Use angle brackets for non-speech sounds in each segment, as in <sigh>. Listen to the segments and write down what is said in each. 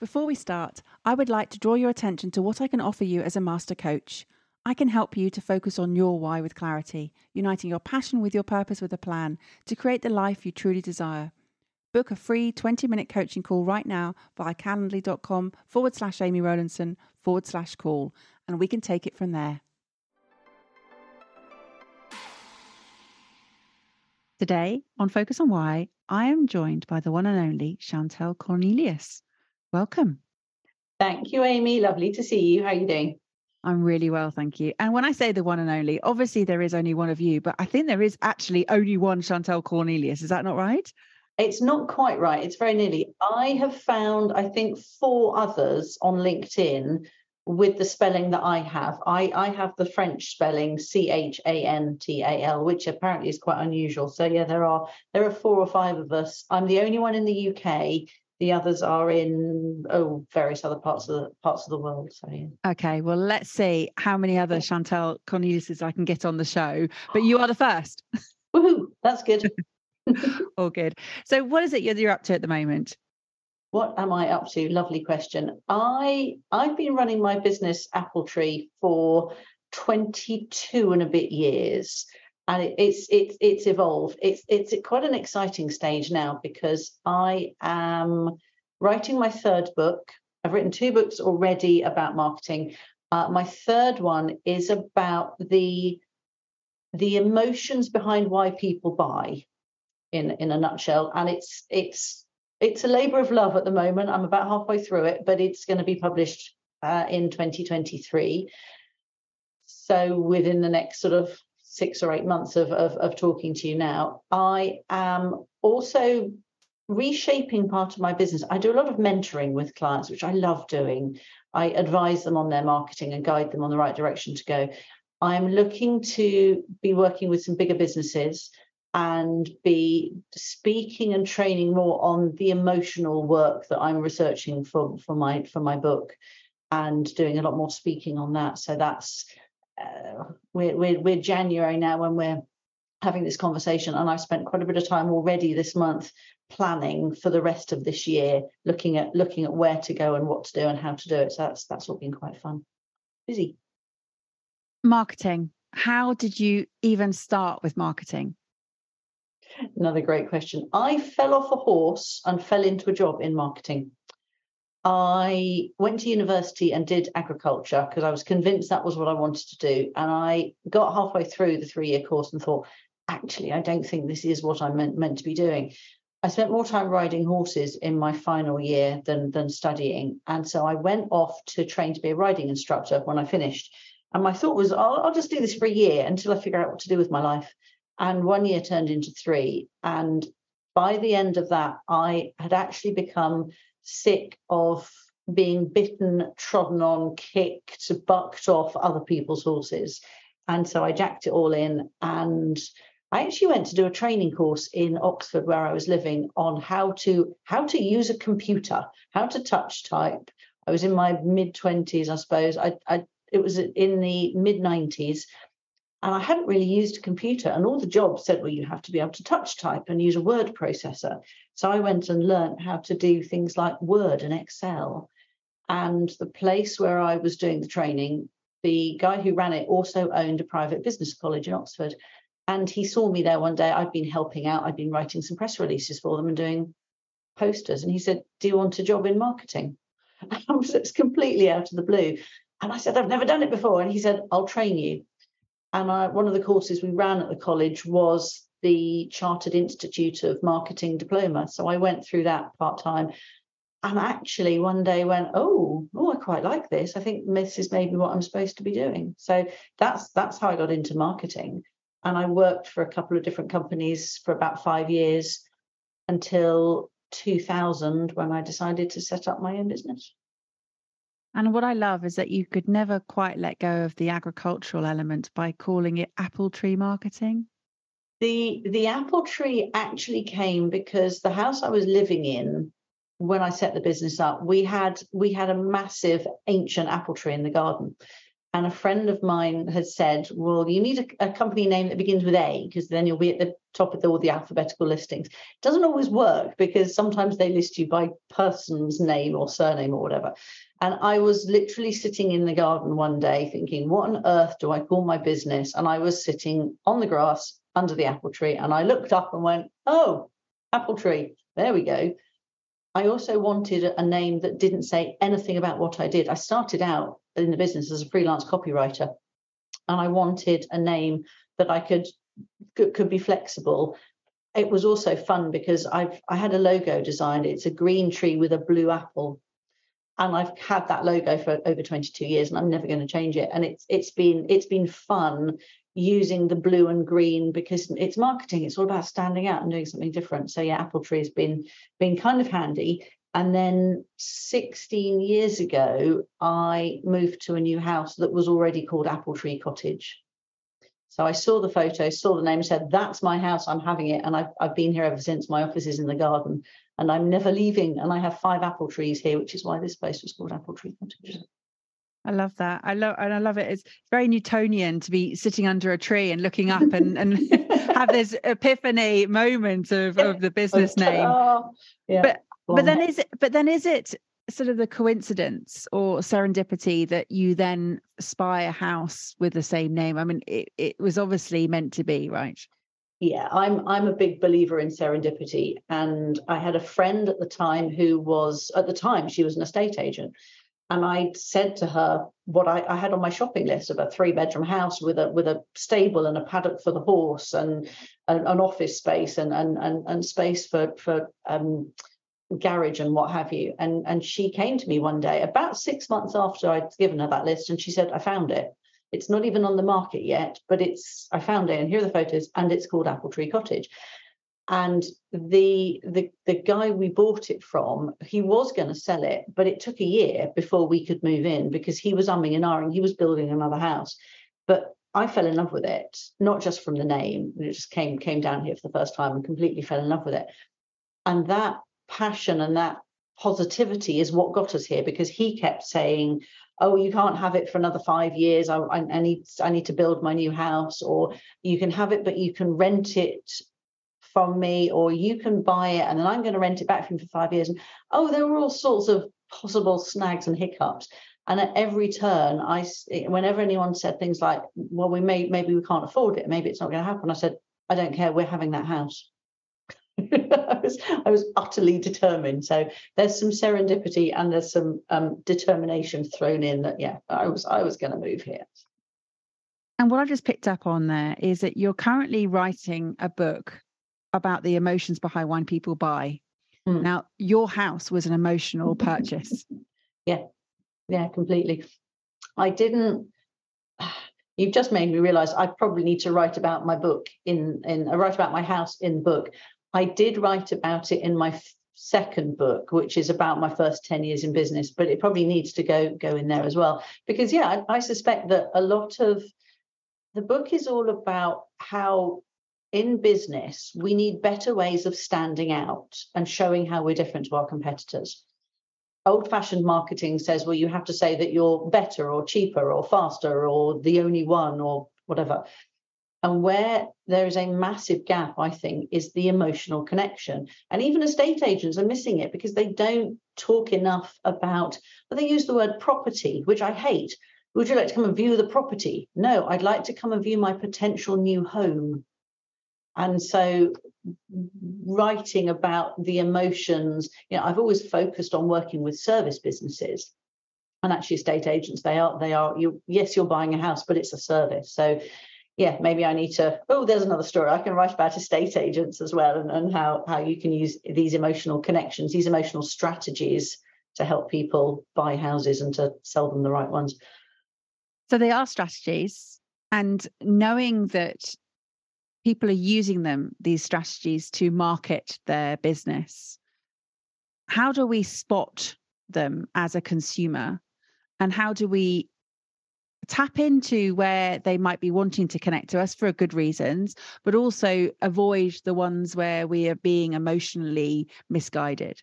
Before we start, I would like to draw your attention to what I can offer you as a master coach. I can help you to focus on your why with clarity, uniting your passion with your purpose with a plan to create the life you truly desire. Book a free 20 minute coaching call right now via calendly.com forward slash Amy Rowlandson forward slash call, and we can take it from there. Today on Focus on Why, I am joined by the one and only Chantal Cornelius. Welcome. Thank you, Amy. Lovely to see you. How are you doing? I'm really well, thank you. And when I say the one and only, obviously there is only one of you, but I think there is actually only one Chantal Cornelius. Is that not right? It's not quite right. It's very nearly. I have found, I think, four others on LinkedIn with the spelling that I have. I, I have the French spelling C H A N T A L, which apparently is quite unusual. So yeah, there are there are four or five of us. I'm the only one in the UK the others are in oh various other parts of the parts of the world. So yeah. Okay, well let's see how many other Chantal Corneliuses I can get on the show. But you are the first. <laughs> Woohoo! That's good. <laughs> <laughs> All good. So what is it you're up to at the moment? What am I up to? Lovely question. I I've been running my business Apple Tree for 22 and a bit years and it, it's it's it's evolved. It's it's quite an exciting stage now because I am writing my third book. I've written two books already about marketing. Uh, my third one is about the the emotions behind why people buy, in in a nutshell, and it's it's it's a labor of love at the moment. I'm about halfway through it, but it's going to be published uh, in 2023. So within the next sort of six or eight months of, of, of talking to you now, I am also reshaping part of my business. I do a lot of mentoring with clients, which I love doing. I advise them on their marketing and guide them on the right direction to go. I'm looking to be working with some bigger businesses and be speaking and training more on the emotional work that I'm researching for, for my for my book and doing a lot more speaking on that. So that's uh, we're, we're, we're January now when we're having this conversation, and I've spent quite a bit of time already this month planning for the rest of this year, looking at looking at where to go and what to do and how to do it. So that's that's all been quite fun. Busy. Marketing. How did you even start with marketing? Another great question. I fell off a horse and fell into a job in marketing. I went to university and did agriculture because I was convinced that was what I wanted to do. And I got halfway through the three year course and thought, actually, I don't think this is what I'm meant, meant to be doing. I spent more time riding horses in my final year than, than studying. And so I went off to train to be a riding instructor when I finished. And my thought was, I'll, I'll just do this for a year until I figure out what to do with my life. And one year turned into three. And by the end of that, I had actually become sick of being bitten, trodden on, kicked, bucked off other people's horses. And so I jacked it all in. And I actually went to do a training course in Oxford where I was living on how to how to use a computer, how to touch type. I was in my mid 20s, I suppose. I, I it was in the mid 90s and I hadn't really used a computer, and all the jobs said, well, you have to be able to touch type and use a word processor. So I went and learned how to do things like Word and Excel. And the place where I was doing the training, the guy who ran it also owned a private business college in Oxford. And he saw me there one day. I'd been helping out, I'd been writing some press releases for them and doing posters. And he said, Do you want a job in marketing? And <laughs> I was it's completely out of the blue. And I said, I've never done it before. And he said, I'll train you. And I, one of the courses we ran at the college was the Chartered Institute of Marketing diploma. So I went through that part time and actually one day went, oh, oh, I quite like this. I think this is maybe what I'm supposed to be doing. So that's that's how I got into marketing. And I worked for a couple of different companies for about five years until 2000 when I decided to set up my own business. And what I love is that you could never quite let go of the agricultural element by calling it apple tree marketing. The the apple tree actually came because the house I was living in when I set the business up, we had we had a massive ancient apple tree in the garden. And a friend of mine had said, Well, you need a, a company name that begins with A, because then you'll be at the top of the, all the alphabetical listings. It doesn't always work because sometimes they list you by person's name or surname or whatever. And I was literally sitting in the garden one day thinking, What on earth do I call my business? And I was sitting on the grass under the apple tree and I looked up and went, Oh, apple tree. There we go. I also wanted a name that didn't say anything about what I did. I started out in the business as a freelance copywriter, and I wanted a name that I could could, be flexible. It was also fun because I've I had a logo designed. It's a green tree with a blue apple, and I've had that logo for over 22 years, and I'm never going to change it. And it's it's been it's been fun using the blue and green because it's marketing it's all about standing out and doing something different so yeah apple tree has been been kind of handy and then 16 years ago, I moved to a new house that was already called Apple Tree Cottage. So I saw the photo, saw the name, said, That's my house, I'm having it. And I've, I've been here ever since. My office is in the garden and I'm never leaving. And I have five apple trees here, which is why this place was called Apple Tree Cottage. I love that. I love and I love it. It's very Newtonian to be sitting under a tree and looking up and, and <laughs> have this epiphany moment of, of the business <laughs> name. Ah, yeah. But but then is it but then is it sort of the coincidence or serendipity that you then spy a house with the same name i mean it, it was obviously meant to be right yeah i'm i'm a big believer in serendipity and i had a friend at the time who was at the time she was an estate agent and I said to her what I, I, had on my shopping list of a three bedroom house with a with a stable and a paddock for the horse and, and an office space and and and, and space for for um, garage and what have you. And and she came to me one day, about six months after I'd given her that list, and she said, I found it. It's not even on the market yet, but it's I found it, and here are the photos, and it's called Apple Tree Cottage. And the the the guy we bought it from, he was going to sell it, but it took a year before we could move in because he was umming and ahhing. He was building another house, but I fell in love with it, not just from the name. It just came came down here for the first time and completely fell in love with it. And that passion and that positivity is what got us here because he kept saying oh you can't have it for another five years. I, I, need i need to build my new house. Or you can have it but you can rent it from me or you can buy it and then i'm going to rent it back from you for five years. And oh there were all sorts of possible snags and hiccups. And at every turn i whenever anyone said things like well we may maybe we can't afford it. Maybe it's not going to happen i said i don't care. We're having that house <laughs> I was I was utterly determined. So there's some serendipity and there's some um, determination thrown in that yeah, I was I was going to move here. And what I've just picked up on there is that you're currently writing a book about the emotions behind why people buy. Mm. Now, your house was an emotional <laughs> purchase. yeah, yeah, completely. I didn't. You've just made me realize I probably need to write about my book in in uh, write about my house in the book I did write about it in my second book, which is about my first 10 years in business, but it probably needs to go go in there as well. Because yeah, I, I suspect that a lot of the book is all about how in business we need better ways of standing out and showing how we're different to our competitors. Old fashioned marketing says, well, you have to say that you're better or cheaper or faster or the only one or whatever. And where there is a massive gap, I think, is the emotional connection. And even estate agents are missing it because they don't talk enough about, but they use the word property, which I hate. Would you like to come and view the property? No, I'd like to come and view my potential new home. And so writing about the emotions, you know, I've always focused on working with service businesses and actually estate agents they are they are you yes you're buying a house but it's a service so yeah, maybe I need to. Oh, there's another story. I can write about estate agents as well, and, and how how you can use these emotional connections, these emotional strategies to help people buy houses and to sell them the right ones. So they are strategies, and knowing that people are using them these strategies to market their business how do we spot them as a consumer and how do we tap into where they might be wanting to connect to us for good reasons but also avoid the ones where we are being emotionally misguided.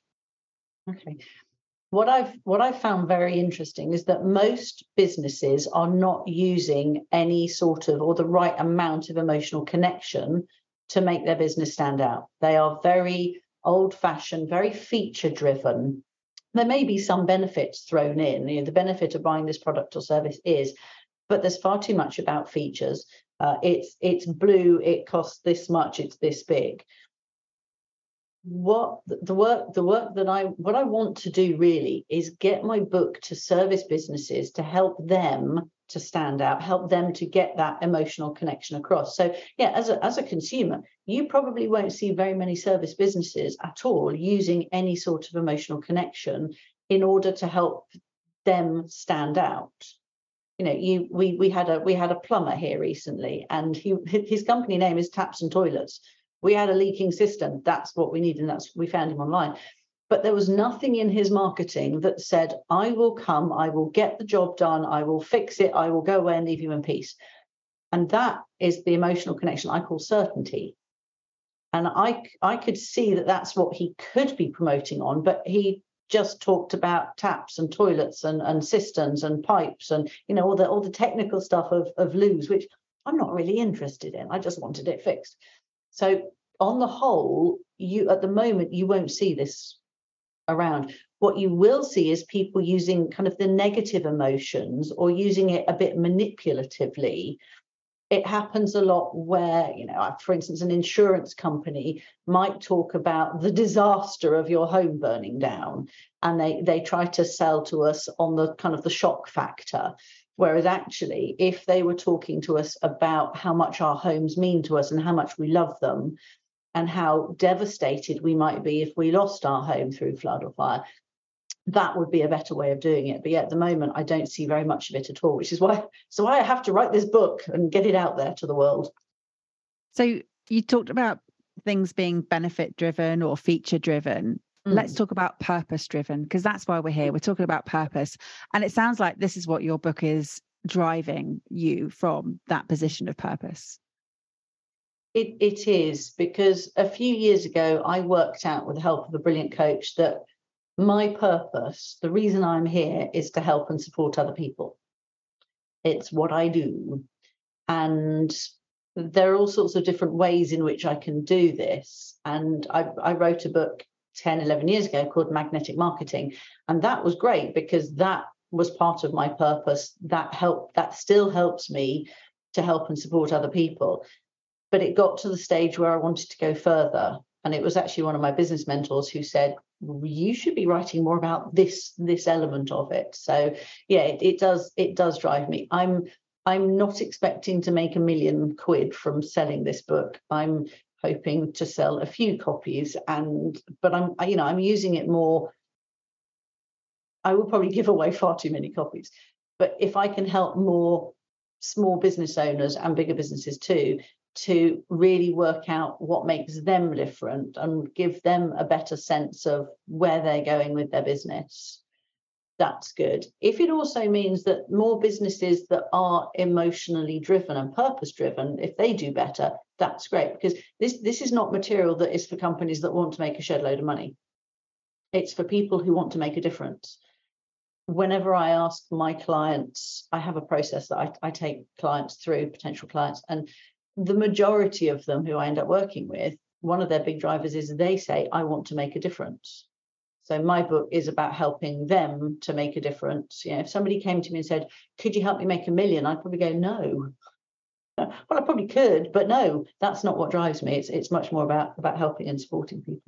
Okay. What i've what i've found very interesting is that most businesses are not using any sort of or the right amount of emotional connection to make their business stand out. They are very old fashioned very feature driven there may be some benefits thrown in. You know, the benefit of buying this product or service is, but there's far too much about features. Uh, it's it's blue. It costs this much. It's this big. What the work the work that I what I want to do really is get my book to service businesses to help them to stand out, help them to get that emotional connection across. So yeah, as a as a consumer, you probably won't see very many service businesses at all using any sort of emotional connection in order to help them stand out. You know, you we we had a we had a plumber here recently, and he his company name is Taps and Toilets. We had a leaking system. That's what we needed, and that's we found him online but there was nothing in his marketing that said, I will come, I will get the job done, I will fix it, I will go away and leave you in peace. And that is the emotional connection I call certainty. And I, I could see that that's what he could be promoting on, but he just talked about taps and toilets and, and cisterns and pipes and you know all the all the technical stuff of, of loos, which I'm not really interested in. I just wanted it fixed. So on the whole, you at the moment you won't see this around. What you will see is people using kind of the negative emotions or using it a bit manipulatively. It happens a lot where, you know, for instance, an insurance company might talk about the disaster of your home burning down, and they they try to sell to us on the kind of the shock factor. Whereas actually, if they were talking to us about how much our homes mean to us and how much we love them, and how devastated we might be if we lost our home through flood or fire. That would be a better way of doing it. But yet at the moment i don't see very much of it at all which is why <laughs> so why i have to write this book and get it out there to the world. So you talked about things being benefit driven or feature driven mm. let's talk about purpose driven because that's why we're here. We're talking about purpose. And it sounds like this is what your book is driving you from that position of purpose it, it is because a few years ago, I worked out with the help of a brilliant coach that my purpose, the reason I'm here, is to help and support other people. It's what I do. And there are all sorts of different ways in which I can do this. And I, I wrote a book 10, 11 years ago called Magnetic Marketing. And that was great because that was part of my purpose. That helped, that still helps me to help and support other people but it got to the stage where I wanted to go further. And it was actually one of my business mentors who said, you should be writing more about this this element of it. So yeah, it, it does it does drive me. I'm I'm not expecting to make a million quid from selling this book. I'm hoping to sell a few copies and but I'm you know I'm using it more I will probably give away far too many copies. But if I can help more small business owners and bigger businesses too to really work out what makes them different and give them a better sense of where they're going with their business. That's good. If it also means that more businesses that are emotionally driven and purpose driven if they do better that's great because this this is not material that is for companies that want to make a shed load of money. It's for people who want to make a difference. Whenever I ask my clients, I have a process that I, I, take clients through, potential clients, and the majority of them who I end up working with, one of their big drivers is they say, I want to make a difference. So my book is about helping them to make a difference. You know, if somebody came to me and said, Could you help me make a million? I'd probably go, No. <laughs> Well, I probably could, but no, that's not what drives me. It's it's much more about about helping and supporting people.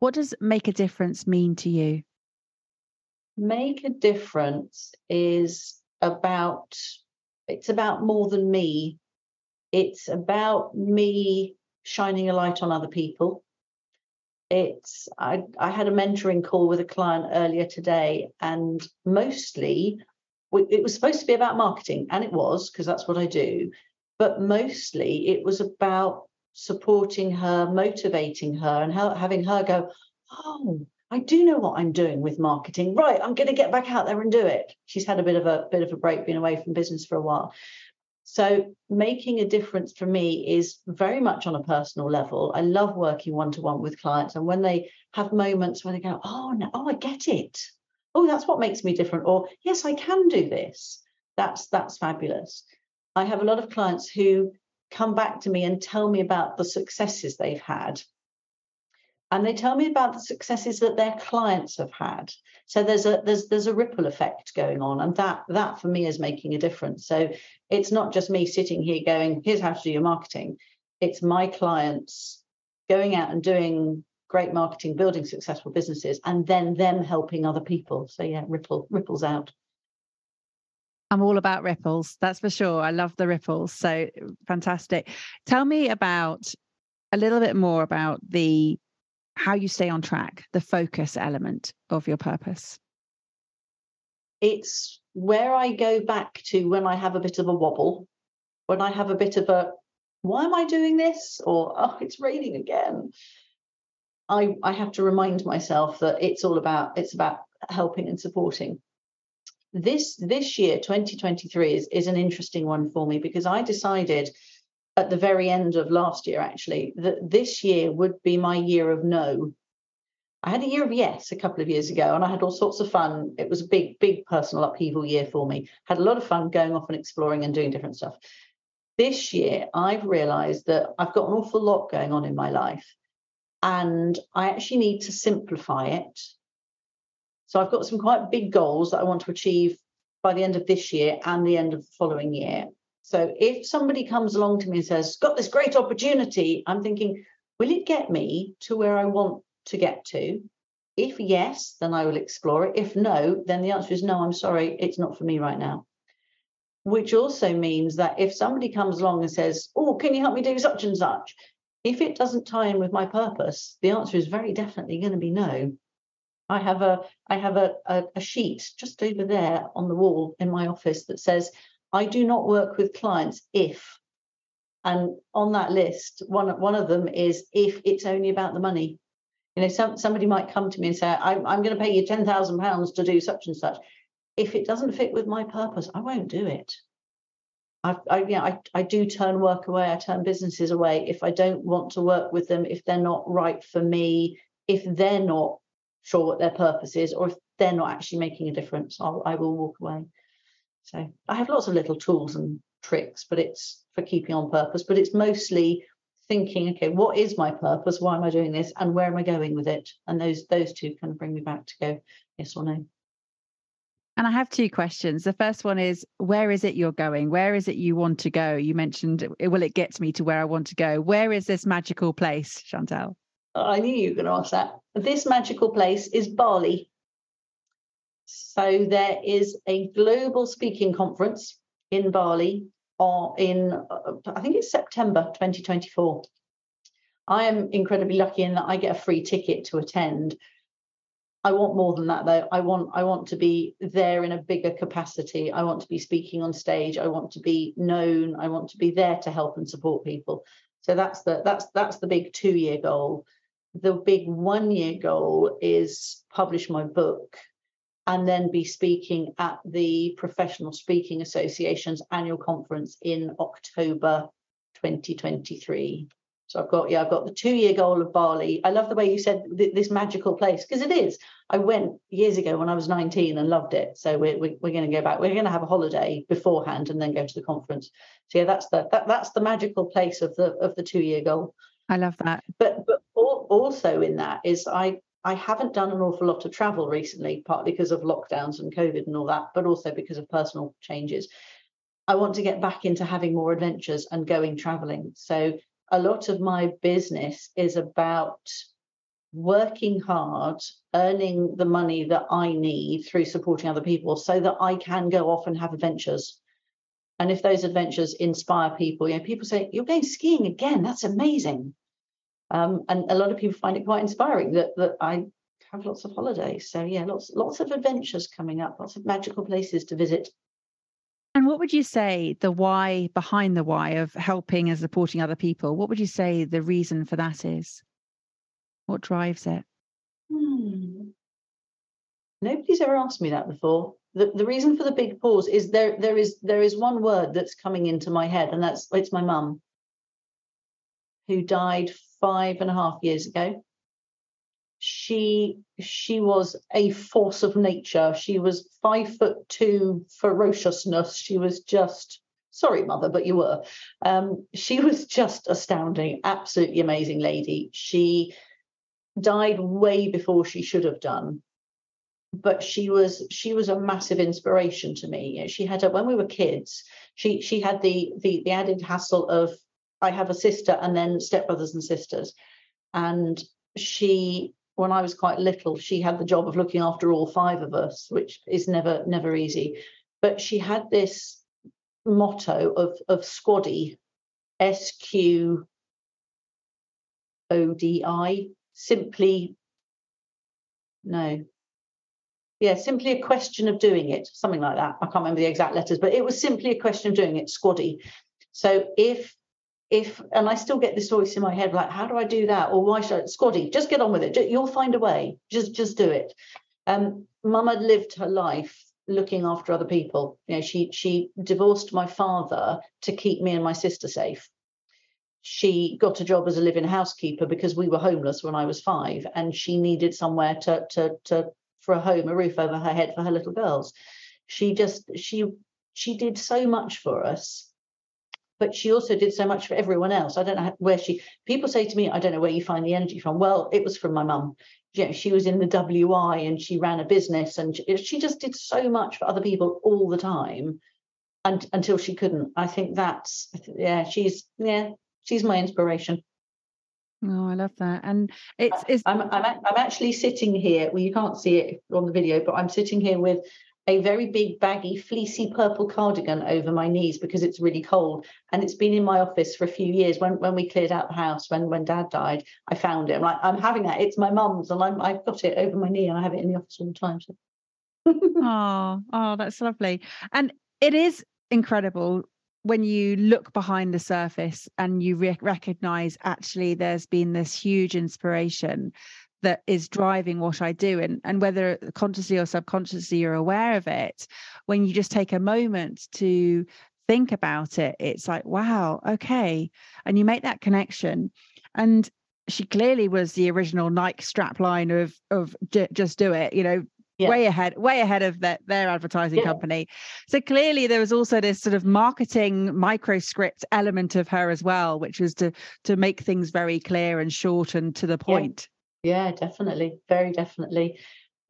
What does make a difference mean to you? Make a difference is about it's about more than me it's about me shining a light on other people. It's I, I had a mentoring call with a client earlier today, and mostly it was supposed to be about marketing, and it was because that's what I do. But mostly it was about supporting her, motivating her, and having her go, "Oh, I do know what I'm doing with marketing. Right, I'm going to get back out there and do it. She's had a bit of a bit of a break, being away from business for a while. So making a difference for me is very much on a personal level. I love working one to one with clients, and when they have moments where they go, "Oh no, oh I get it. Oh, that's what makes me different," or "Yes, I can do this." That's that's fabulous. I have a lot of clients who come back to me and tell me about the successes they've had and they tell me about the successes that their clients have had so there's a there's there's a ripple effect going on and that that for me is making a difference so it's not just me sitting here going here's how to do your marketing it's my clients going out and doing great marketing building successful businesses and then them helping other people so yeah ripple ripples out I'm all about ripples, that's for sure. I love the ripples. So fantastic. Tell me about a little bit more about the how you stay on track, the focus element of your purpose? It's where I go back to when I have a bit of a wobble, when I have a bit of a, why am I doing this? Or, oh, it's raining again. I, I have to remind myself that it's all about it's about helping and supporting. This this year, 2023, is, is an interesting one for me because I decided at the very end of last year, actually, that this year would be my year of no. I had a year of yes a couple of years ago, and I had all sorts of fun. It was a big, big personal upheaval year for me. Had a lot of fun going off and exploring and doing different stuff. This year, I've realized that I've got an awful lot going on in my life, and I actually need to simplify it. So I've got some quite big goals that I want to achieve by the end of this year and the end of the following year. So if somebody comes along to me and says, got this great opportunity, I'm thinking, will it get me to where I want to get to? If yes, then I will explore it. If no, then the answer is no, I'm sorry, it's not for me right now. Which also means that if somebody comes along and says, Oh, can you help me do such and such? If it doesn't tie in with my purpose, the answer is very definitely going to be no. I have a I have a, a, a sheet just over there on the wall in my office that says I do not work with clients if, and on that list, one, one of them is if it's only about the money. You know, some, somebody might come to me and say, I'm, I'm going to pay you £10,000 to do such and such. If it doesn't fit with my purpose, I won't do it. I, I, yeah, I, I do turn work away. I turn businesses away if I don't want to work with them, if they're not right for me, if they're not sure what their purpose is, or if they're not actually making a difference, I'll, I will walk away. So I have lots of little tools and tricks, but it's for keeping on purpose. But it's mostly thinking, okay, what is my purpose? Why am I doing this? And where am I going with it? And those those two kind of bring me back to go yes or no. And I have two questions. The first one is where is it you're going? Where is it you want to go? You mentioned uh, will it get me to where I want to go? Where is this magical place, Chantal? I knew you were going to ask that. This magical place is Bali. So there is a global speaking conference in Bali or in uh, I think it's September 2024. I am incredibly lucky in that I get a free ticket to attend. I want more than that though. I want I want to be there in a bigger capacity. I want to be speaking on stage. I want to be known. I want to be there to help and support people. So that's the that's that's the big two year goal. The big one year goal is publish my book and then be speaking at the Professional Speaking Association's annual conference in October 2023. So I've got yeah, I've got the two-year goal of Bali. I love the way you said th- this magical place because it is. I went years ago when I was 19 and loved it. So we're we're, we're going to go back. We're going to have a holiday beforehand and then go to the conference. So yeah, that's the that, that's the magical place of the of the two-year goal. I love that. But but also in that is I I haven't done an awful lot of travel recently, partly because of lockdowns and COVID and all that, but also because of personal changes. I want to get back into having more adventures and going traveling. So a lot of my business is about working hard, earning the money that I need through supporting other people so that I can go off and have adventures. And if those adventures inspire people, you know, people say, You're going skiing again, that's amazing. Um, and a lot of people find it quite inspiring that that I have lots of holidays. So yeah, lots lots of adventures coming up, lots of magical places to visit. And what would you say the why behind the why of helping and supporting other people? What would you say the reason for that is? What drives it? Hmm. Nobody's ever asked me that before. The, the reason for the big pause is there there is there is one word that's coming into my head, and that's it's my mum, who died five and a half years ago. She she was a force of nature. She was five foot two ferociousness. She was just sorry, mother, but you were. Um, she <laughs> was just astounding, absolutely amazing lady. She died way before she should have done but she was she was a massive inspiration to me. She had a, when we were kids, she she had the, the the added hassle of I have a sister and then stepbrothers and sisters, and she when I was quite little, she had the job of looking after all five of us, which is never never easy. But she had this motto of of squaddy, S Q O D I, simply no yeah, simply a question of doing it, something like that. I can't remember the exact letters, but it was simply a question of doing it, squaddy. So if if and I still get this voice in my head, like, how do I do that? Or why should I squaddy, just get on with it. You'll find a way. Just just do it. Um, Mum had lived her life looking after other people. You know, she she divorced my father to keep me and my sister safe. She got a job as a living housekeeper because we were homeless when I was five, and she needed somewhere to to to for a home, a roof over her head for her little girls. She just she she did so much for us but she also did so much for everyone else. I don't know where she. People say to me, "I don't know where you find the energy from." Well, it was from my mum. You know, she was in the WI and she ran a business, and she, just did so much for other people all the time, and until she couldn't. I think that's yeah. She's yeah. She's my inspiration. Oh, I love that. And it's, it's I'm, I'm, I'm actually sitting here. Well, you can't see it on the video, but I'm sitting here with a very big, baggy, fleecy purple cardigan over my knees because it's really cold. And it's been in my office for a few years. When when we cleared out the house, when when Dad died, I found it. I'm like, I'm having that. It's my mum's, and I'm I've got it over my knee, and I have it in the office all the time. So. <laughs> oh, oh, that's lovely. And it is incredible when you look behind the surface and you re- recognize actually there's been this huge inspiration that is driving what I do and and whether consciously or subconsciously you're aware of it when you just take a moment to think about it it's like wow okay and you make that connection and she clearly was the original Nike strapline of of just do it you know yeah. way ahead way ahead of their, their advertising yeah. company so clearly there was also this sort of marketing micro script element of her as well which was to to make things very clear and short and to the point yeah, definitely very definitely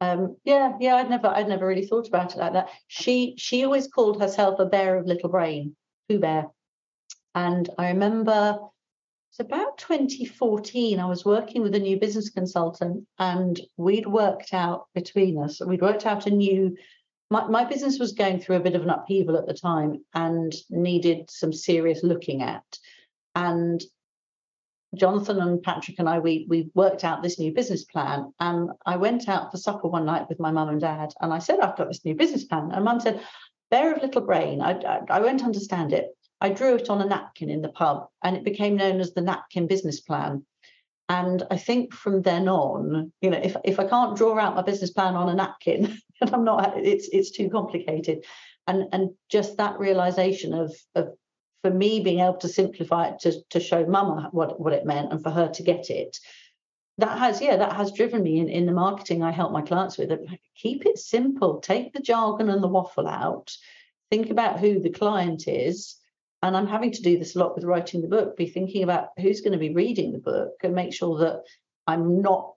um, yeah yeah i'd never i'd never really thought about it like that she she always called herself a bear of little brain pooh bear and i remember it's about 2014. I was working with a new business consultant, and we'd worked out between us, we'd worked out a new. My, my business was going through a bit of an upheaval at the time and needed some serious looking at. And Jonathan and Patrick and I, we we worked out this new business plan. And I went out for supper one night with my mum and dad, and I said, "I've got this new business plan." And mum said, "Bear of little brain. I, I, I won't understand it." I drew it on a napkin in the pub and it became known as the napkin business plan. And I think from then on, you know, if, if I can't draw out my business plan on a napkin, <laughs> and I'm not, it's it's too complicated. And and just that realization of of for me being able to simplify it to, to show mama what, what it meant and for her to get it, that has, yeah, that has driven me in, in the marketing I help my clients with. it Keep it simple, take the jargon and the waffle out, think about who the client is and I'm having to do this a lot with writing the book, be thinking about who's going to be reading the book and make sure that I'm not.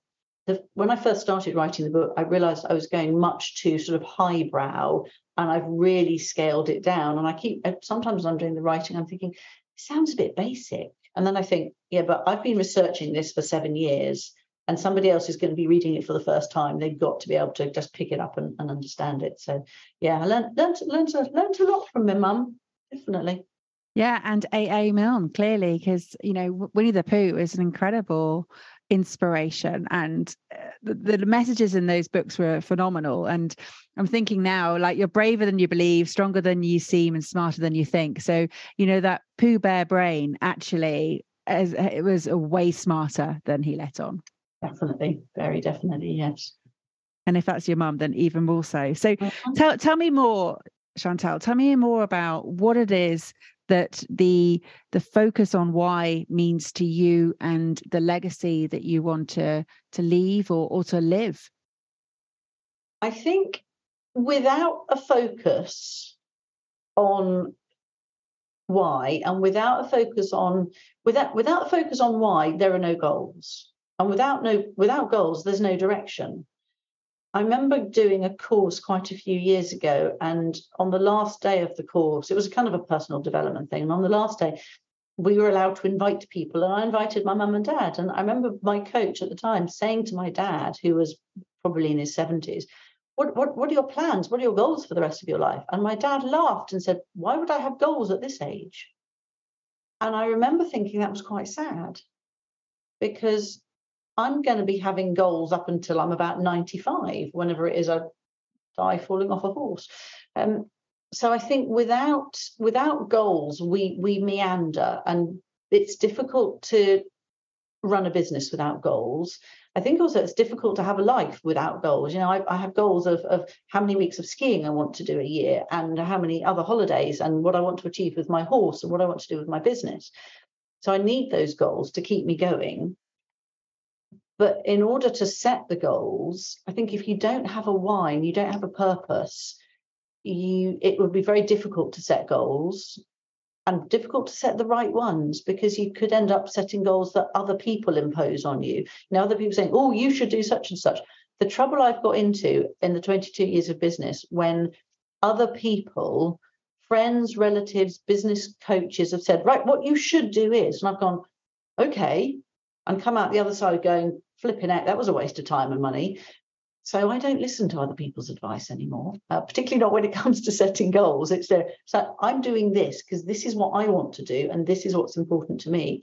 The, when I first started writing the book, I realized I was going much too sort of highbrow and I've really scaled it down. And I keep, uh, sometimes I'm doing the writing, I'm thinking, it sounds a bit basic. And then I think, yeah, but I've been researching this for seven years and somebody else is going to be reading it for the first time. They've got to be able to just pick it up and, and understand it. So yeah, I learned, learned, learned, learned a lot from my mum, definitely. Yeah, and A.A. Milne, clearly, because, you know, Winnie the Pooh is an incredible inspiration and uh, the, the, messages in those books were phenomenal and i'm thinking now like you're braver than you believe stronger than you seem and smarter than you think so you know that pooh bear brain actually as, it was a way smarter than he let on definitely very definitely yes And if that's your mum, then even more so. So Mhm. tell tell me more, Chantal. Tell me more about what it is that the the focus on why means to you and the legacy that you want to to leave or, or to live. I think without a focus on why and without a focus on without without a focus on why there are no goals and without no without goals there's no direction i remember doing a course quite a few years ago and on the last day of the course it was kind of a personal development thing and on the last day we were allowed to invite people and i invited my mum and dad and i remember my coach at the time saying to my dad who was probably in his 70s what, what, what are your plans? What are your goals for the rest of your life? And my dad laughed and said, Why would I have goals at this age? And I remember thinking that was quite sad because I'm going to be having goals up until I'm about 95, whenever it is I die falling off a horse. Um, so I think without without goals, we we meander, and it's difficult to run a business without goals. I think also it's difficult to have a life without goals. You know, I, I, have goals of, of how many weeks of skiing I want to do a year and how many other holidays and what I want to achieve with my horse and what I want to do with my business. So I need those goals to keep me going. But in order to set the goals, I think if you don't have a why and you don't have a purpose, you it would be very difficult to set goals and difficult to set the right ones because you could end up setting goals that other people impose on you. Now, other people saying, oh, you should do such and such. The trouble I've got into in the 22 years of business when other people, friends, relatives, business coaches have said, right, what you should do is, and I've gone, okay, and come out the other side going, flipping out, that was a waste of time and money. So I don't listen to other people's advice anymore, uh, particularly not when it <laughs> comes to setting goals. It's there. So I'm doing this because this is what I want to do, and this is what's important to me.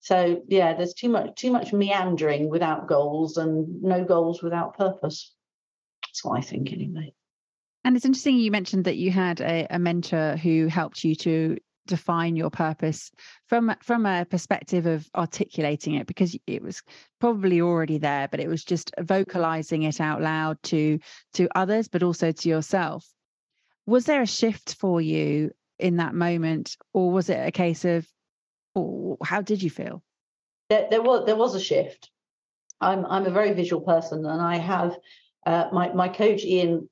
So yeah, there's too much too much meandering without goals, and no goals without purpose. That's what I think, anyway. And it's interesting you mentioned that you had a, a mentor who helped you to define your purpose from from a perspective of articulating it because it was probably already there but it was just vocalizing it out loud to to others but also to yourself. Was there a shift for you in that moment or was it a case of oh, how did you feel? There, there was there was a shift. I'm i'm a very visual person and i have uh, my my coach ian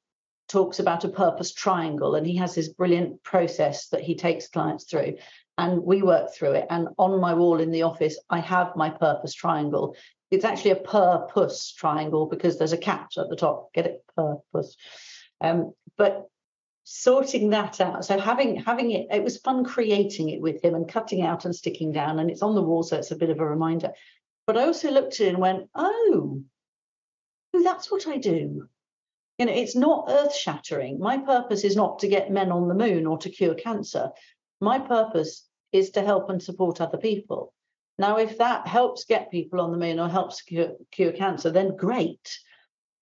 talks about a purpose triangle and he has this brilliant process that he takes clients through and we work through it. And on my wall in the office i have my purpose triangle. It's actually a purpose triangle because there's a cat at the top. Get it? Purpose. Um, but sorting that out so having having it it was fun creating it with him and cutting out and sticking down and it's on the wall so it's a bit of a reminder. But i also looked at it and went oh that's what i do you know it's not earth shattering my purpose is not to get men on the moon or to cure cancer. My purpose is to help and support other people. Now if that helps get people on the moon or helps cure, cure cancer then great.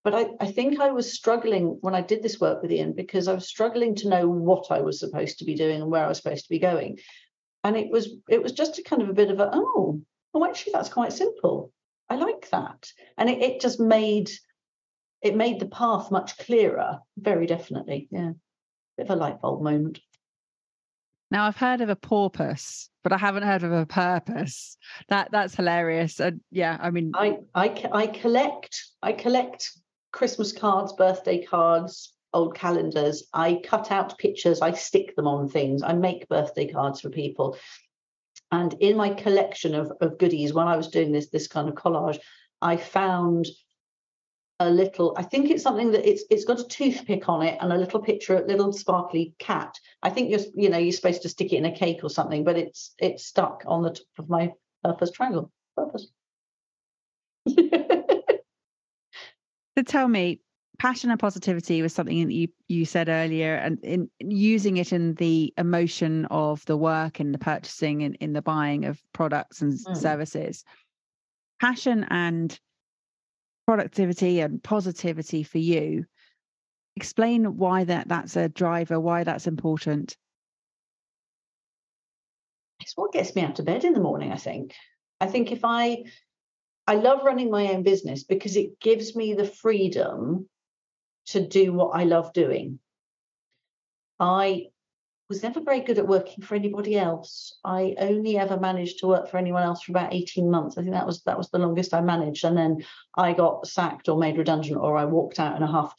But I, I think i was struggling when i did this work with ian because i was struggling to know what i was supposed to be doing and where i was supposed to be going. And it was it was just a kind of a bit of a oh oh actually that's quite simple. I like that. And it, it just made it made the path much clearer, very definitely. Yeah. Bit of a light bulb moment. Now I've heard of a porpoise, but I haven't heard of a purpose. That that's hilarious. And yeah, I mean, I I I collect I collect Christmas cards, birthday cards, old calendars. I cut out pictures. I stick them on things. I make birthday cards for people. And in my collection of, of goodies, when I was doing this this kind of collage, I found a little i think it's something that it's it's got a toothpick on it and a little picture a little sparkly cat. I think you're you know you're supposed to stick it in a cake or something but it's it's stuck on the top of my purpose triangle. Purpose. <laughs> So tell me passion and positivity was something that you you said earlier and in using it in the emotion of the work and the purchasing and in the buying of products and mm. services. Passion and productivity and positivity for you. Explain why that that's a driver why that's important. It's what gets me out of bed in the morning i think. I think if i i love running my own business because it gives me the freedom to do what I love doing. I was never very good at working for anybody else. I only ever managed to work for anyone else for about 18 months. I think that was that was the longest I managed. And then I got sacked or made redundant or I walked out in a huff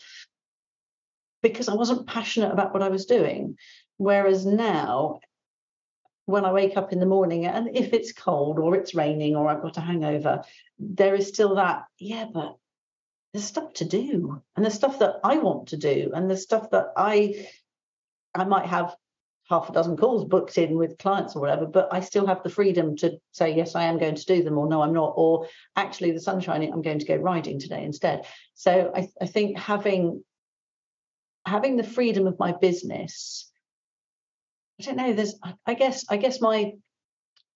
because I wasn't passionate about what I was doing. Whereas now, when I wake up in the morning and if it's cold or it's raining or I've got a hangover, there is still that, yeah, but there's stuff to do and there's stuff that I want to do and there's stuff that I I might have half a dozen calls booked in with clients or whatever, but I still have the freedom to say, yes, I am going to do them, or no, I'm not, or actually the sun's shining, I'm going to go riding today instead. So I, I think having having the freedom of my business, I don't know, there's I guess, I guess my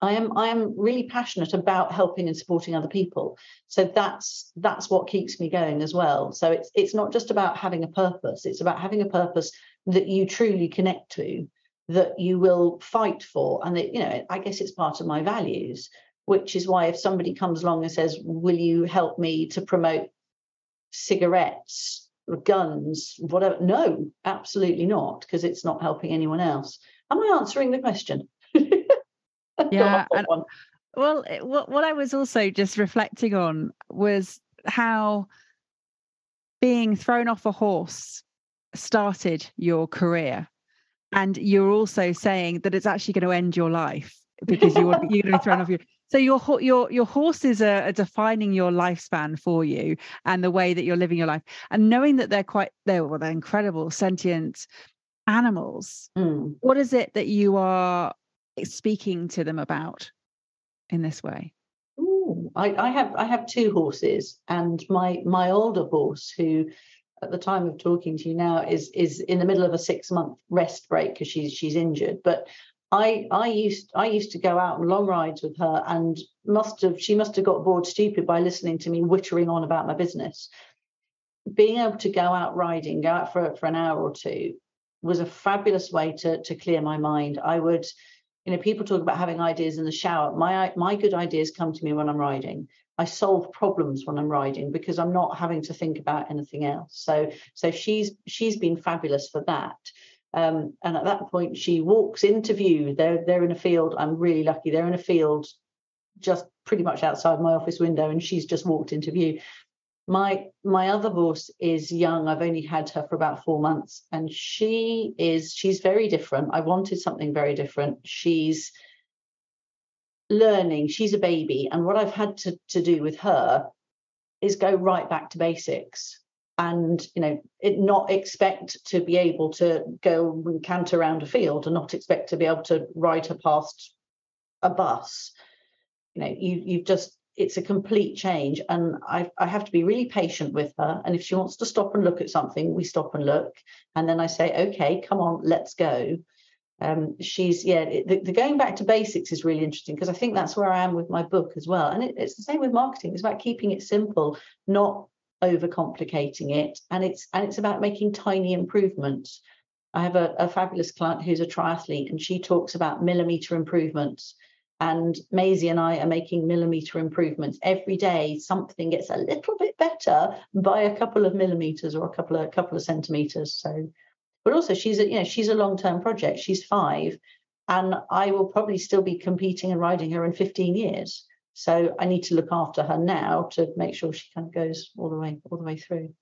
I am I am really passionate about helping and supporting other people. So that's that's what keeps me going as well. So it's it's not just about having a purpose, it's about having a purpose that you truly connect to that you will fight for. And that, you know, I guess it's part of my values, which is why if somebody comes along and says, Will you help me to promote cigarettes, guns, whatever? No, absolutely not, because it's not helping anyone else. Am I answering the question? <laughs> yeah. And, well, eh, what, what I was also just reflecting on was how being thrown off a horse started your career and you're also saying that it's actually going to end your life because you're you're going to be thrown off your so your your your horses are, are, defining your lifespan for you and the way that you're living your life and knowing that they're quite they're well they're incredible sentient animals mm. what is it that you are speaking to them about in this way Ooh, I, I have I have two horses and my my older horse who at the time of talking to you now is is in the middle of a six month rest break because she's she's injured but I I used I used to go out on long rides with her and must have she must have got bored stupid by listening to me wittering on about my business. Being able to go out riding, go out for for an hour or two, was a fabulous way to to clear my mind. I would, you know, people talk about having ideas in the shower. My my good ideas come to me when I'm riding. I solve problems when I'm riding because I'm not having to think about anything else. So so she's she's been fabulous for that. Um, and at that point, she walks into view. They're they're in a field. I'm really lucky. They're in a field just pretty much outside my office window, and she's just walked into view. My my other horse is young. I've only had her for about four months, and she is she's very different. I wanted something very different. She's learning. She's a baby. And what I've had to, to do with her is go right back to basics and you know it not expect to be able to go and canter around a field and not expect to be able to ride her past a bus you know you you've just it's a complete change and I, I have to be really patient with her and if she wants to stop and look at something we stop and look and then i say okay come on let's go um, she's yeah the, the, going back to basics is really interesting because i think that's where i am with my book as well. And it, it's the same with marketing. It's about keeping it simple not overcomplicating it. And it's and it's about making tiny improvements. I have a, a fabulous client who's a triathlete and she talks about millimeter improvements. And Maisie and I are making millimeter improvements. Every day. Something gets a little bit better by a couple of millimeters or a couple of a couple of centimeters. So but also she's a you know she's a long term project. She's five, and I will probably still be competing and riding her in 15 years. So I need to look after her now to make sure she kind of goes all the way all the way through.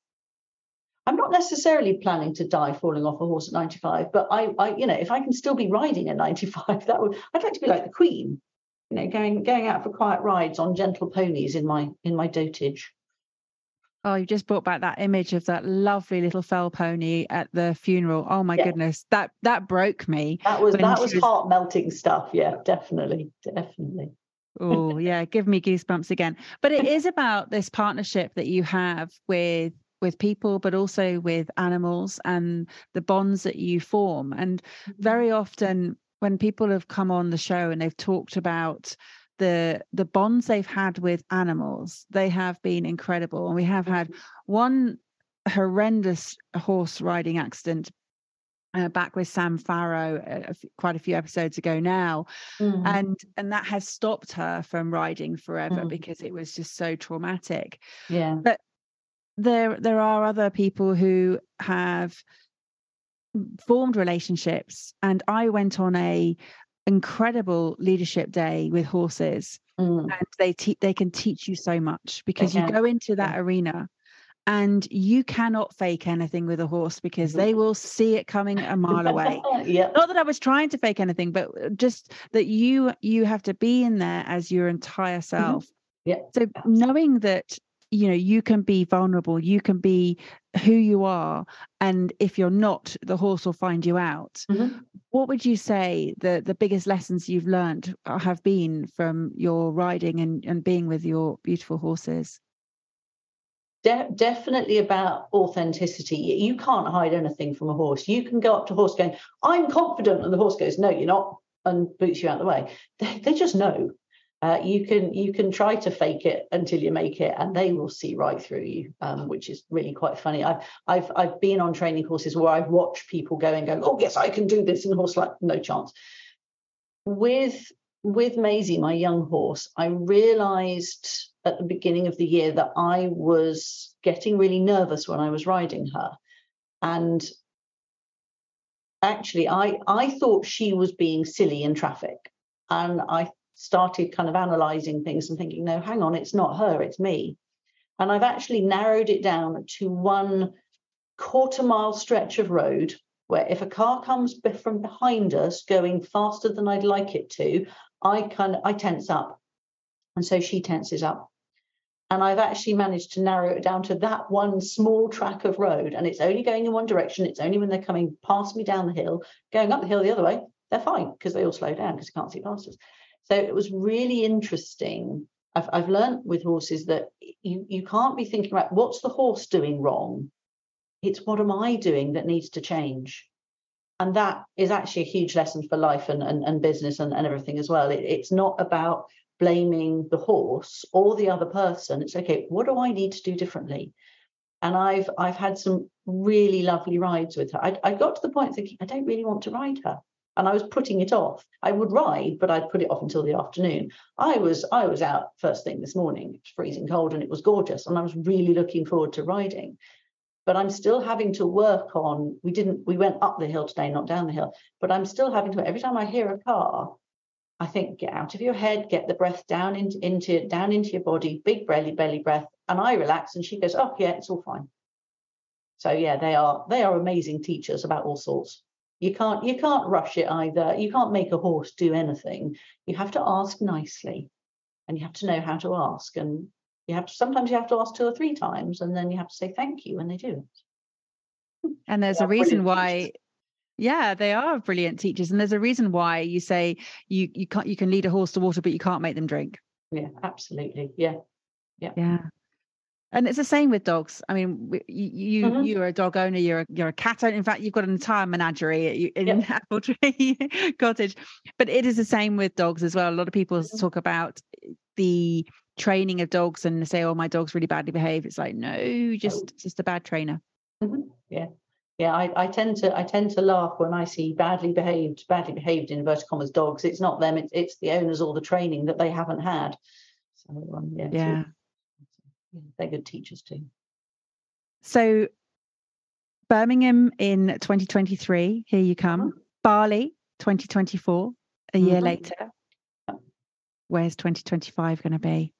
I'm not necessarily planning to die falling off a horse at 95, but I, I, you know, if I can still be riding at 95, <laughs> that would I'd like to be like the Queen, you know, going going out for quiet rides on gentle ponies in my in my dotage. Oh, you just brought back that image of that lovely little fell pony at the funeral. Oh my yeah. goodness, that that broke me. That was that was, was heart melting stuff. Yeah, definitely, definitely. oh <laughs> yeah, give me goosebumps again. But it is about this partnership that you have with with people, but also with animals and the bonds that you form. And mm-hmm. very often, when people have come on the show and they've talked about the the bonds they've had with animals they have been incredible. And we have had one horrendous horse riding accident uh, back with Sam Farrow uh, quite a few episodes ago now. Mm-hmm. and and that has stopped her from riding forever mm-hmm. because it was just so traumatic. Yeah. But there there are other people who have formed relationships and i went on a incredible leadership day with horses Mm. and they te- they can teach you so much because you go into that arena and you cannot fake anything with a horse because Mhm. they will see it coming a mile away <laughs> yeah. not that i was trying to fake anything but uh, just that you you have to be in there as your entire self Mm-hmm. Yeah, so knowing that you know you can be vulnerable you can be who you are and if you're not the horse will find you out Mhm. what would you say the the biggest lessons you've learned uh, have been from your riding and and being with your beautiful horses De- definitely about authenticity. You can't hide anything from a horse. You can go up to a horse going, I'm confident. And the horse goes, No, you're not, and boots you out the way. They, they just know. Uh, you can you can try to fake it until you make it, and they will see right through you, um, which is really quite funny. I've I've I've been on training courses where I've watched people go and go, oh yes, I can do this, and the horse like no chance. With with Maisie, my young horse, I realised at the beginning of the year that I was getting really nervous when I was riding her, and actually, I I thought she was being silly in traffic, and I started kind of analysing things and thinking, no, hang on, it's not her, it's me, and I've actually narrowed it down to one quarter mile stretch of road where if a car comes from behind us going faster than I'd like it to, I kind of I tense up, and so she tenses up. And I've actually managed to narrow it down to that one small track of road, and it's only going in one direction. It's only when they're coming past me down the hill, going up the hill the other way, they're fine because they all slow down because they can't see past us. So it was really interesting. I've I've learned with horses that you you can't be thinking about what's the horse doing wrong. It's what am I doing that needs to change and that is actually a huge lesson for life and, and, and business and, and everything as well. It, it's not about blaming the horse or the other person. It's okay, what do I need to do differently? And I've I've had some really lovely rides with her. I, I got to the point thinking, I don't really want to ride her. And I was putting it off. I would ride, but I'd put it off until the afternoon. I was I was out first thing this morning. It was freezing cold and it was gorgeous. And I was really looking forward to riding but I'm still having to work on. We didn't, we went up the hill today, not down the hill, but I'm still having to. Every time I hear a car, I think get out of your head, get the breath down into, into down into your body, big belly belly breath, and I relax, and she goes, oh yeah, it's all fine. So yeah, they are they are amazing teachers about all sorts. You can't you can't rush it either. You can't make a horse do anything. You have to ask nicely, and you have to know how to ask and you have to sometimes you have to ask two or three times and then you have to say thank you when they do it <laughs> and there's They a reason why teachers. yeah they are brilliant teachers and there's a reason why you say you you can't you can lead a horse to water but you can't make them drink yeah absolutely Yeah, yeah yeah and it's the same with dogs. I mean you you Mhm. you're a dog owner you're a, you're a cat owner. In fact you've got an entire menagerie in Yep. <laughs> apple tree <laughs> cottage. But it is the same with dogs as well. A lot of people Mhm. talk about the training of dogs and say oh my dog's really badly behaved it's like no just just a bad trainer. Mhm. yeah. Yeah I, I tend to i tend to laugh when i see badly behaved badly behaved in inverted commas dogs. It's not them it's, it's the owners or the training that they haven't had. So um, yeah, yeah, they're good teachers too So Birmingham in 2023, here you come. Bali 2024, a year Mhm. later. Where's 2025 going to be?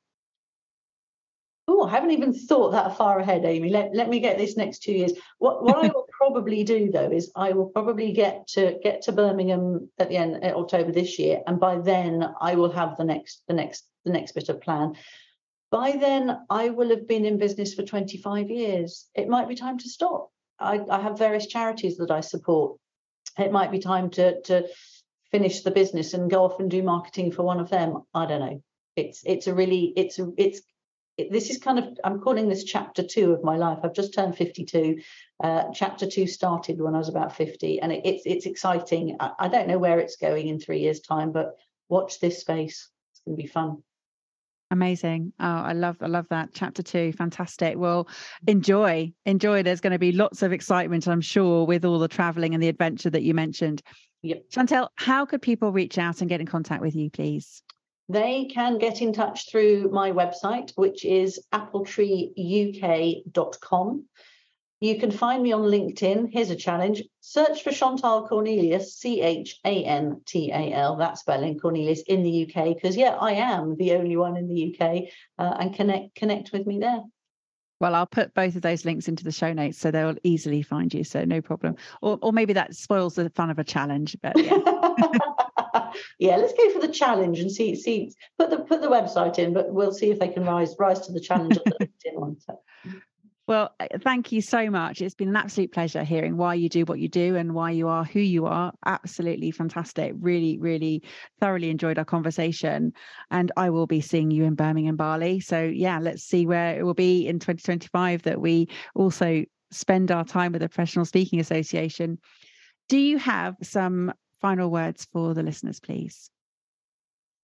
Oh, I haven't even thought that far ahead, Amy. Let, let me get this next two years. What what I will <laughs> probably do though is I will probably get to get to Birmingham at the end of October this year, and by then I will have the next the next the next bit of plan. By then I will have been in business for 25 years. It might be time to stop. I, I have various charities that I support. It might be time to to finish the business and go off and do marketing for one of them. I don't know. It's it's a really it's a, it's it, this is kind of i'm calling this chapter two of my life i've just turned 52 uh, chapter two started when i was about 50 and it, it's it's exciting I, I don't know where it's going in three years time but watch this space it's going to be fun Amazing. Oh, I love I love that. Chapter 2, fantastic. Well, mm. enjoy. Enjoy. There's going to be lots of excitement, I'm sure, with all the traveling and the adventure that you mentioned. Yep. Chantal, how could people reach out and get in contact with you, please? they can get in touch through my website, which is appletreeuk.com. You can find me on LinkedIn. Here's a challenge search for Chantal Cornelius, C H A N T A L, that spelling, Cornelius, in the UK, because, yeah, I am the only one in the UK, uh, and connect, connect with me there. Well, I'll put both of those links into the show notes so they'll easily find you. So no problem. Or, or maybe that spoils the fun of a challenge. But yeah. <laughs> yeah, let's go for the challenge and see see put the put the website in, but we'll see if they can rise rise to the challenge of the <laughs> LinkedIn one. So. Well, uh, thank you so much. It's been an absolute pleasure hearing why you do what you do and why you are who you are. Absolutely fantastic. Really, really thoroughly enjoyed our conversation. And I will be seeing you in Birmingham, Bali. So, yeah, let's see where it will be in 2025 that we also spend our time with the Professional Speaking Association. Do you have some final words for the listeners, please?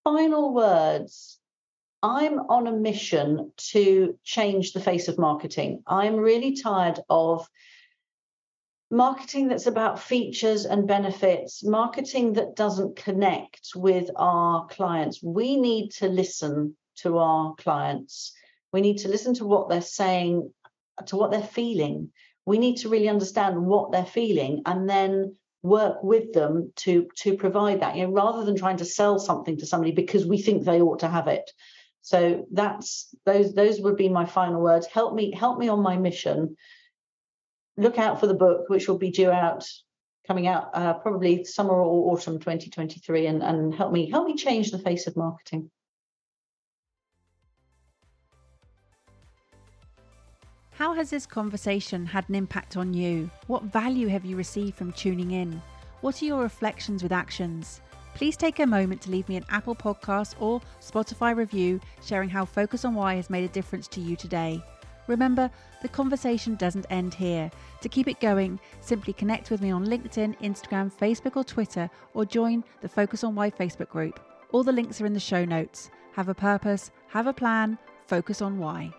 Final words. I'm on a mission to change the face of marketing. I'm really tired of marketing that's about features and benefits, marketing that doesn't connect with our clients. We need to listen to our clients. We need to listen to what they're saying, to what they're feeling. We need to really understand what they're feeling and then work with them to to provide that you know rather than trying to sell something to somebody because we think they ought to have it so that's those those would be my final words. Help me help me on my mission. Look out for the book, which will be due out coming out uh, probably summer or autumn 2023, and and help me help me change the face of marketing. How has this conversation had an impact on you? What value have you received from tuning in? What are your reflections with actions? Please take a moment to leave me an Apple Podcast or Spotify review sharing how Focus on Why has made a difference to you today. Remember, the conversation doesn't end here. To keep it going, simply connect with me on LinkedIn, Instagram, Facebook, or Twitter, or join the Focus on Why Facebook group. All the links are in the show notes. Have a purpose, have a plan, focus on why.